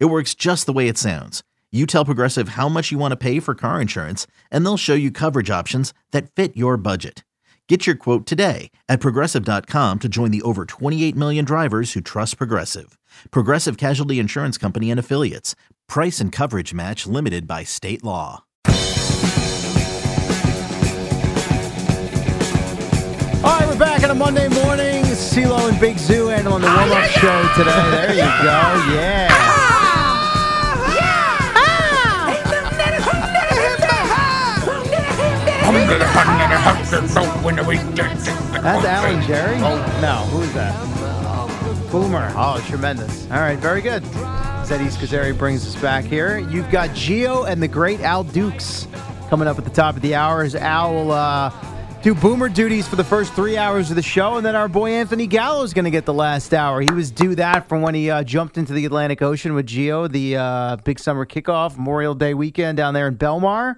It works just the way it sounds. You tell Progressive how much you want to pay for car insurance, and they'll show you coverage options that fit your budget. Get your quote today at progressive.com to join the over 28 million drivers who trust Progressive. Progressive Casualty Insurance Company and Affiliates. Price and coverage match limited by state law. All right, we're back on a Monday morning. CeeLo and Big Zoo handling the warm up show today. There you go. Yeah. That's Alan Jerry? No, who is that? Boomer. Oh, tremendous. All right, very good. Zeddy Scazzeri brings us back here. You've got Gio and the great Al Dukes coming up at the top of the hour as Al will uh, do boomer duties for the first three hours of the show, and then our boy Anthony Gallo is going to get the last hour. He was due that from when he uh, jumped into the Atlantic Ocean with Gio, the uh, big summer kickoff, Memorial Day weekend down there in Belmar.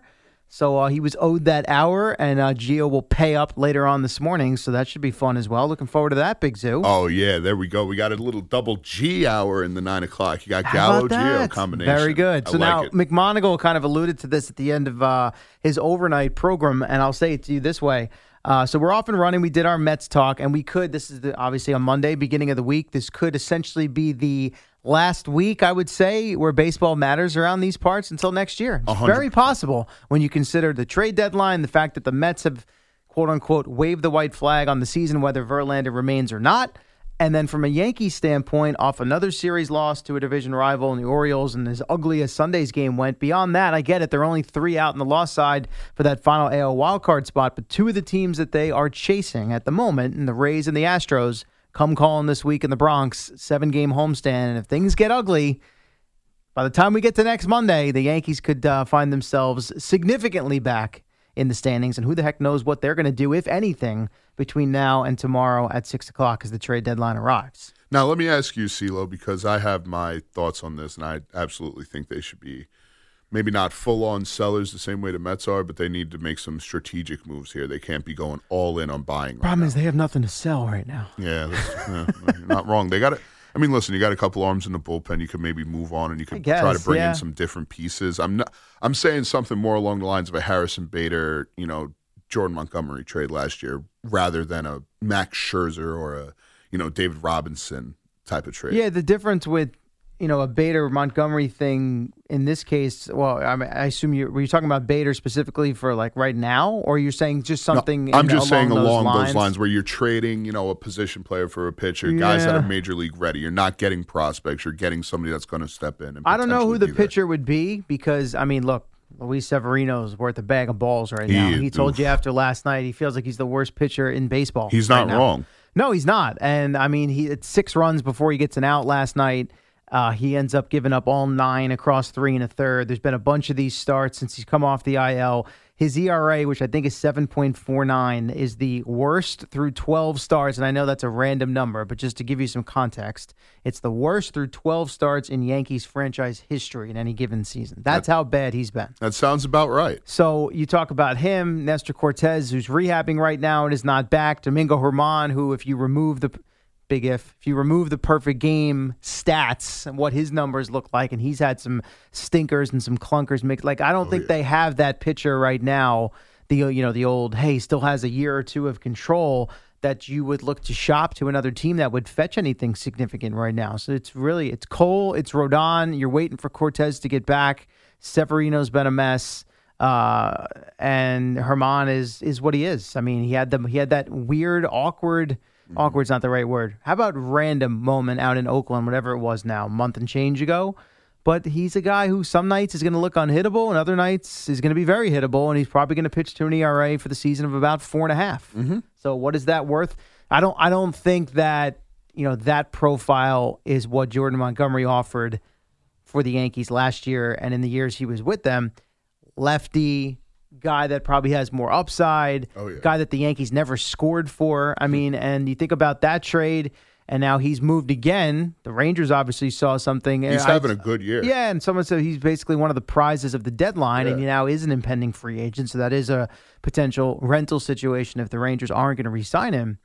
So uh, he was owed that hour, and uh, Gio will pay up later on this morning. So that should be fun as well. Looking forward to that, Big Zoo. Oh yeah, there we go. We got a little double G hour in the nine o'clock. You got Gallo Gio combination. Very good. I So like now it. McMonigal kind of alluded to this at the end of uh, his overnight program, and I'll say it to you this way. Uh, so we're off and running. We did our Mets talk, and we could. This is the, obviously on Monday, beginning of the week. This could essentially be the last week, I would say, where baseball matters around these parts until next year. It's hundred- very possible when you consider the trade deadline, the fact that the Mets have quote unquote waved the white flag on the season, whether Verlander remains or not. And then from a Yankee standpoint, off another series loss to a division rival in the Orioles, and as ugly as Sunday's game went, beyond that, I get it. They're only three out in the loss side for that final AL wildcard spot. But two of the teams that they are chasing at the moment, and the Rays and the Astros, come calling this week in the Bronx, seven game homestand. And if things get ugly, by the time we get to next Monday, the Yankees could uh, find themselves significantly back in the standings. And who the heck knows what they're going to do, if anything, between now and tomorrow at 6 o'clock as the trade deadline arrives. Now let me ask you, CeeLo, because I have my thoughts on this, and I absolutely think they should be maybe not full on sellers the same way the Mets are, but they need to make some strategic moves here. They can't be going all in on buying. Right Problem now. is, they have nothing to sell right now. Yeah, that's, yeah, you're not wrong. They got it. I mean, listen, you got a couple arms in the bullpen. You could maybe move on, and you could try to bring yeah. in some different pieces. I'm not. I'm saying something more along the lines of a Harrison Bader, you know, Jordan Montgomery trade last year, rather than a Max Scherzer or a, you know, David Robertson type of trade. Yeah, the difference with you know a Bader Montgomery thing in this case. Well, I, mean, I assume you were you talking about Bader specifically for like right now, or you're saying just No, something. I'm in- just saying along along those those lines where you're trading, you know, a position player for a pitcher, guys that are major league ready. You're not getting prospects. You're getting somebody that's going to step in. And I don't know who the there. pitcher would be because I mean, look, Luis Severino's worth a bag of balls right now. He told oof. you after last night he feels like he's the worst pitcher in baseball. He's right not now. wrong. No, he's not. And I mean, he it's six runs before he gets an out last night. Uh, he ends up giving up all nine across three and a third. There's been a bunch of these starts since he's come off the IL. His ERA, which I think is 7.49, is the worst through 12 starts. And I know that's a random number, but just to give you some context, it's the worst through 12 starts in Yankees franchise history in any given season. That's how bad he's been. That sounds about right. So you talk about him, Nestor Cortes, who's rehabbing right now and is not back. Domingo German, who, if you remove the big if, if you remove the perfect game stats and what his numbers look like, and he's had some stinkers and some clunkers mixed. Like I don't think they have that pitcher right now. The you know the old hey still has a year or two of control that you would look to shop to another team that would fetch anything significant right now. So it's really it's Cole, it's Rodon. You're waiting for Cortes to get back. Severino's been a mess. Uh, and German is is what he is. I mean, he had them. He had that weird, awkward. Mm-hmm. Awkward's not the right word. How about random moment out in Oakland, whatever it was now, month and change ago? But he's a guy who some nights is going to look unhittable, and other nights is going to be very hittable, and he's probably going to pitch to an ERA for the season of about four and a half. Mm-hmm. So what is that worth? I don't. I don't think that you know that profile is what Jordan Montgomery offered for the Yankees last year and in the years he was with them. Lefty, guy that probably has more upside, Oh, yeah. guy that the Yankees never scored for. I mean, and you think about that trade, and now he's moved again. The Rangers obviously saw something. He's I- having a good year. yeah, and someone said he's basically one of the prizes of the deadline, and he now is an impending free agent. So that is a potential rental situation if the Rangers aren't going to re-sign him.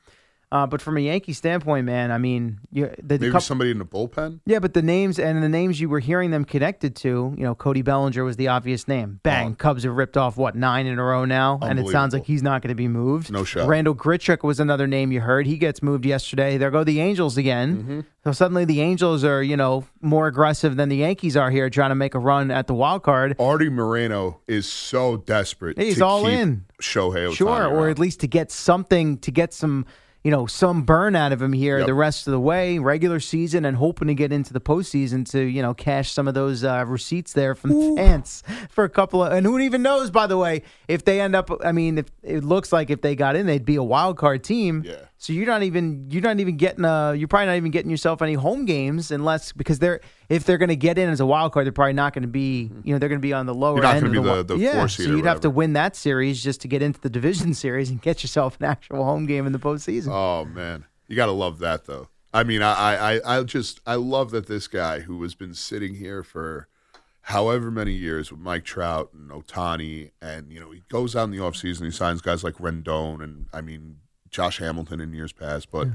Uh, but from a Yankee standpoint, man, I mean, you, the, Maybe coup- somebody in the bullpen. yeah, but the names and the names you were hearing them connected to, you know, Cody Bellinger was the obvious name. Bang, Oh. Cubs have ripped off what nine in a row now, and it sounds like he's not going to be moved. No shot. Randal Grichuk was another name you heard. He gets moved yesterday. There go the Angels again. Mm-hmm. So suddenly the Angels are, you know, more aggressive than the Yankees are here, trying to make a run at the wild card. Arte Moreno is so desperate. He's to all in. Shohei Ohtani Sure, or at least to get something, to get some, you know, some burn out of him here Yep. the rest of the way, regular season, and hoping to get into the postseason to, you know, cash some of those uh, receipts there from the fans for a couple of. And who even knows, by the way, if they end up? I mean, if it looks like if they got in, they'd be a wild card team. Yeah. So you're not even you're not even getting uh you're probably not even getting yourself any home games unless because they're if they're going to get in as a wild card they're probably not going to be you know they're going to be on the lower You're not end of the, the- the yeah so you'd have to win that series just to get into the division series and get yourself an actual home game in the postseason. Oh man, you gotta love that though. I mean, I, I, I- I just, I love that this guy who has been sitting here for however many years with Mike Trout and Ohtani, and you know, he goes out in the offseason, he signs guys like Rendon and I mean Josh Hamilton in years past, but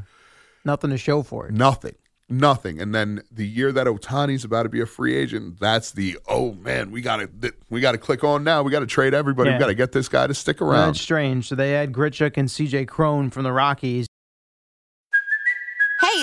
Nothing to show for it. nothing. Nothing, and then the year that Ohtani's about to be a free agent, that's the oh man, we gotta th- we gotta click on now. We gotta trade everybody. Yeah. We gotta get this guy to stick around. That's strange. So they had Grichuk and CJ Cron from the Rockies.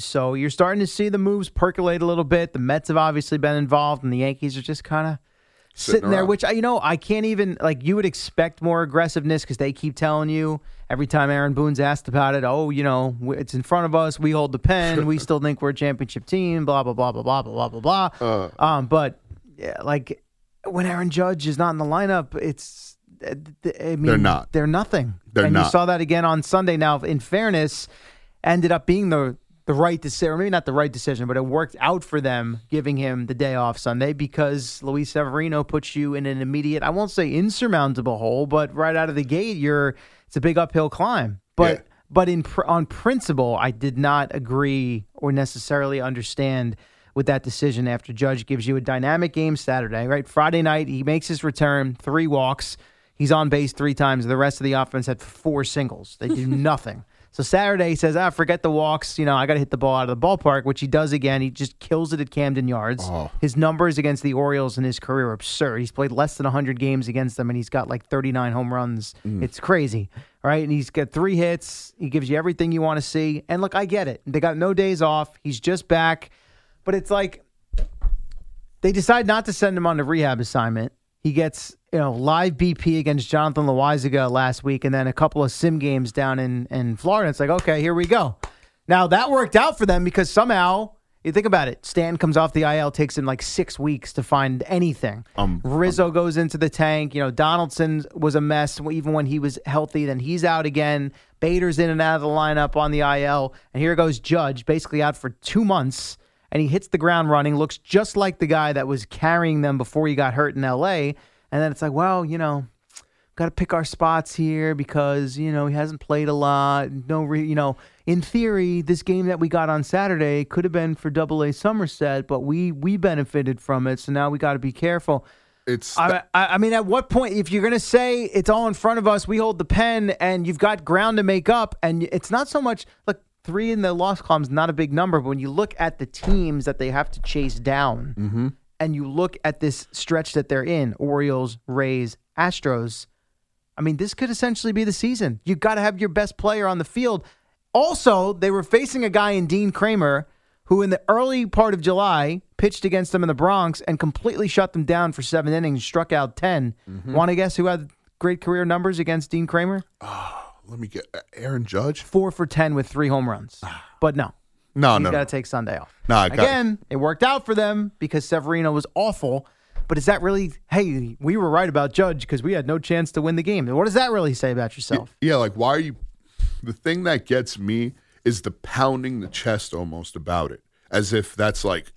So you're starting to see the moves percolate a little bit. The Mets have obviously been involved, and the Yankees are just kind of sitting, Sitting there. Which I- you know, I can't even like. You would expect more aggressiveness because they keep telling you every time Aaron Boone's asked about it. Oh, you know, it's in front of us. We hold the pen. we still think we're a championship team. Blah blah blah blah blah blah blah blah blah. Uh. um, but yeah, like when Aaron Judge is not in the lineup, it's. uh, I mean, They're not. They're nothing. They're and you saw that again on Sunday. Now, in fairness, ended up being the the right decision, or maybe not the right decision, but it worked out for them giving him the day off Sunday because Luis Severino puts you in an immediate, I won't say insurmountable hole, but right out of the gate, you're it's a big uphill climb. But Yeah. but in pr- on principle, I did not agree or necessarily understand with that decision after Judge gives you a dynamic game Saturday, right? Friday night, he makes his return, three walks. He's on base three times. The rest of the offense had four singles. They do nothing. So Saturday, he says, ah, forget the walks. You know, I got to hit the ball out of the ballpark, which he does again. He just kills it at Camden Yards. Oh. His numbers against the Orioles in his career are absurd. He's played less than 100 games against them, and he's got like 39 home runs. It's crazy, right? And he's got three hits. He gives you everything you want to see. And look, I get it. They got no days off. He's just back. But it's like they decide not to send him on a rehab assignment. He gets you know live BP against Jonathan Loáisiga last week, and then a couple of sim games down in in Florida. It's like okay, here we go. Now that worked out for them because somehow you think about it. Stan comes off the IL, takes him like six weeks to find anything. Um, Rizzo goes into the tank. You know Donaldson was a mess even when he was healthy. Then he's out again. Bader's in and out of the lineup on the IL, and here goes Judge, basically out for two months and he hits the ground running, looks just like the guy that was carrying them before he got hurt in LA. And then it's like, well, you know, got to pick our spots here because, you know, he hasn't played a lot. No, re- you know, in theory, this game that we got on Saturday could have been for Double A Somerset, but we we benefited from it. So now we got to be careful. it's I, I I mean, at what point, if you're going to say it's all in front of us, we hold the pen, and you've got ground to make up, and it's not so much like three in the loss column is not a big number, but when you look at the teams that they have to chase down, mm-hmm. And you look at this stretch that they're in, Orioles, Rays, Astros. I mean, this could essentially be the season. You've got to have your best player on the field. Also, they were facing a guy in Dean Kremer who, in the early part of July, pitched against them in the Bronx and completely shut them down for seven innings, struck out 10. Mm-hmm. Want to guess who had great career numbers against Dean Kremer? Let me get uh, Aaron Judge. Four for 10 with three home runs. But no, No, he's no, got to take Sunday off. No, I got- Again, it worked out for them because Severino was awful. But is that really, hey, we were right about Judge because we had no chance to win the game. What does that really say about yourself? Yeah, like why are you? The thing that gets me is the pounding the chest almost about it, as if that's like,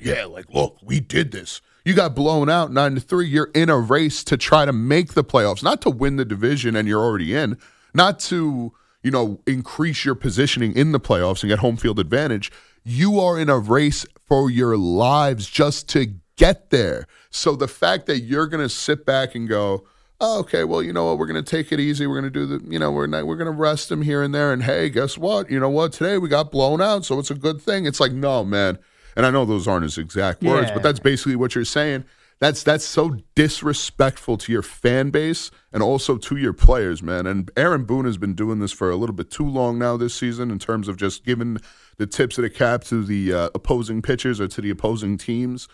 yeah, like look, we did this. You got blown out nine to three. You're in a race to try to make the playoffs, not to win the division, and you're already in, not to you know increase your positioning in the playoffs and get home field advantage. You are in a race for your lives just to get there. So the fact that you're going to sit back and go, oh, okay, well, you know what? We're going to take it easy. We're going to do the, you know, we're not, we're going to rest him here and there. And hey, guess what? You know what? Today we got blown out, so it's a good thing. It's like, no, man. And I know those aren't his exact words, Yeah. but that's basically what you're saying. That's that's so disrespectful to your fan base and also to your players, man. And Aaron Boone has been doing this for a little bit too long now this season in terms of just giving the tips of the cap to the uh, opposing pitchers or to the opposing teams.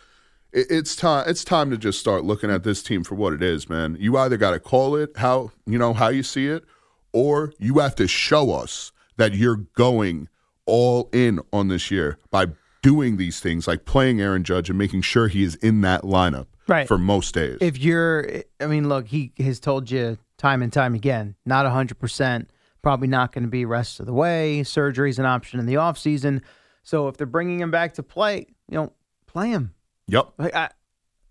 It- it's time it's time to just start looking at this team for what it is man. You either got to call it how you know how you see it or you have to show us that you're going all in on this year by doing these things like playing Aaron Judge and making sure he is in that lineup Right. for most days. If you're i mean look he has told you time and time again not 100% probably not going to be rest of the way. Surgery is an option in the offseason so if they're bringing him back to play you know play him. Yep like I,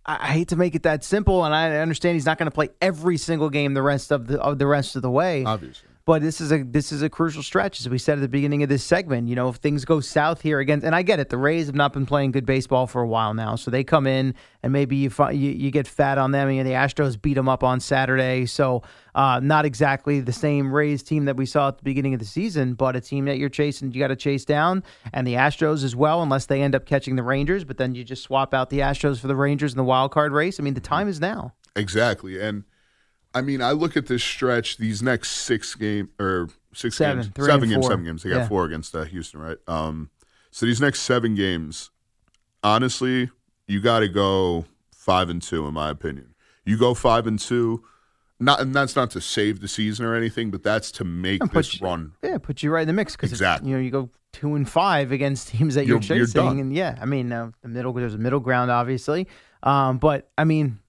I hate to make it that simple, and I understand he's not going to play every single game the rest of the of the rest of the way. obviously But this is a this is a crucial stretch, as we said at the beginning of this segment. You know, if things go south here again, and I get it, the Rays have not been playing good baseball for a while now, so they come in and maybe you fi- you, you get fat on them. And the Astros beat them up on Saturday, so uh, not exactly the same Rays team that we saw at the beginning of the season, but a team that you're chasing, you got to chase down, and the Astros as well, unless they end up catching the Rangers. But then you just swap out the Astros for the Rangers in the wild card race. I mean, the time is now. exactly and I mean, I look at this stretch, these next six game or six Seven, games, seven games, four. seven games. They got Yeah. four against uh, Houston, right? Um, so these next seven games, honestly, you got to go five and two, in my opinion. You go five and two, not, and that's not to save the season or anything, but that's to make And this you- run. Yeah, put you right in the mix because Exactly. you know you go two and five against teams that you're, You're- you're chasing, and yeah, I mean uh, the middle there's a middle ground obviously, um, but I mean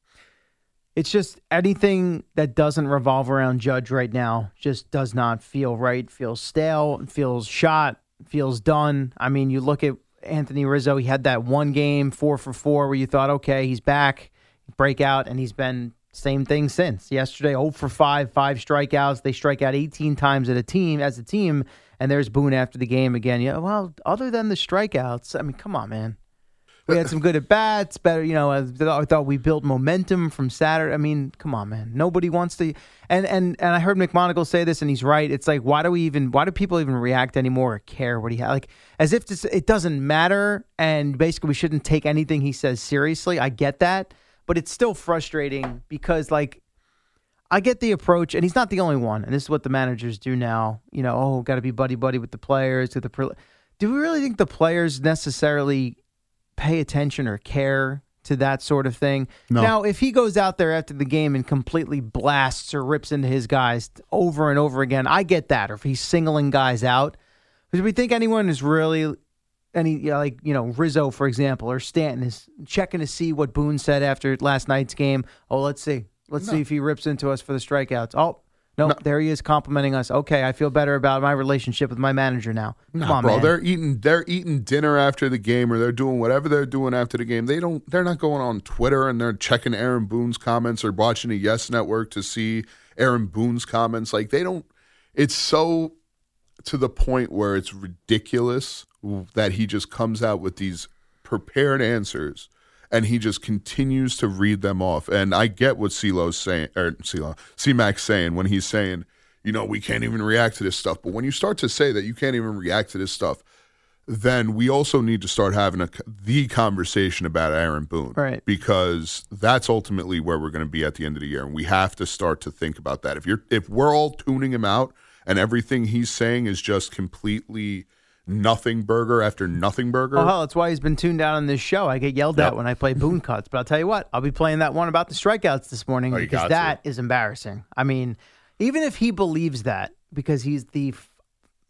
it's just anything that doesn't revolve around Judge right now just does not feel right. Feels stale, feels shot, feels done. I mean, you look at Anthony Rizzo; he had that one game four for four where you thought, okay, he's back, breakout, and he's been same thing since. Yesterday, 0 for 5, five strikeouts. They strike out 18 times at a team as a team, and there's Boone after the game again. Yeah, well, other than the strikeouts, I mean, come on, man. We had some good at bats, better, you know. I thought we built momentum from Saturday. I mean, come on, man. Nobody wants to. And and and I heard McMonagle say this, and he's right. It's like, why do we even? Why do people even react anymore or care what he had? Like, as if this, it doesn't matter, and basically we shouldn't take anything he says seriously. I get that, but it's still frustrating because like I get the approach, and he's not the only one. And this is what the managers do now. You know, oh, got to be buddy buddy with the players. To the pre- do we really think the players necessarily pay attention or care to that sort of thing? No. Now, if he goes out there after the game and completely blasts or rips into his guys over and over again, I get that. Or if he's singling guys out, but do we think anyone is really any you know, like you know Rizzo for example or Stanton is checking to see what Boone said after last night's game. Oh, let's see, let's see if he rips into us for the strikeouts. Oh. No, there he is complimenting us. Okay, I feel better about my relationship with my manager now. Come Nah, on, bro, man. they're eating they're eating dinner after the game or they're doing whatever they're doing after the game. They don't they're not going on Twitter and they're checking Aaron Boone's comments or watching a Yes Network to see Aaron Boone's comments. Like they don't it's so to the point where it's ridiculous that he just comes out with these prepared answers and he just continues to read them off. And I get what CeeLo's saying, or CeeLo, C-Mac's saying when he's saying, you know, we can't even react to this stuff. But when you start to say that you can't even react to this stuff, then we also need to start having a, the conversation about Aaron Boone. Right. Because that's ultimately where we're going to be at the end of the year. And we have to start to think about that. If you're if we're all tuning him out and everything he's saying is just completely nothing burger after nothing burger. Oh, hell, that's why he's been tuned out on this show. I get yelled Yep. at when I play Boone Cuts, but I'll tell you what, I'll be playing that one about the strikeouts this morning Oh, because that is embarrassing. I mean, even if he believes that, because he's the f-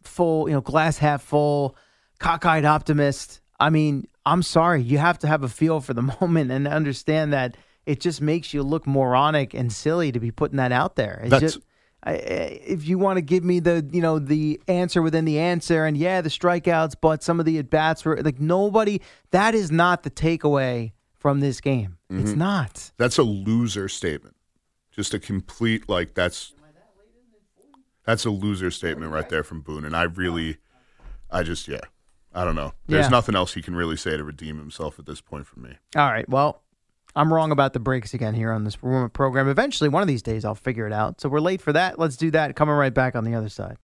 full, you know, glass half full, cockeyed optimist. I mean, I'm sorry, you have to have a feel for the moment and understand that it just makes you look moronic and silly to be putting that out there. It's That's- just. I, if you want to give me the you know the answer within the answer and yeah the strikeouts but some of the at bats were like nobody that is not the takeaway from this game Mm-hmm. it's not That's a loser statement. Just a complete like that's that's a loser statement right there from Boone. And I really, I just yeah, I don't know. There's Yeah. nothing else he can really say to redeem himself at this point for me. all right well I'm wrong about the breaks again here on this program. Eventually one of these days I'll figure it out. So we're late for that. Let's do that. Coming right back on the other side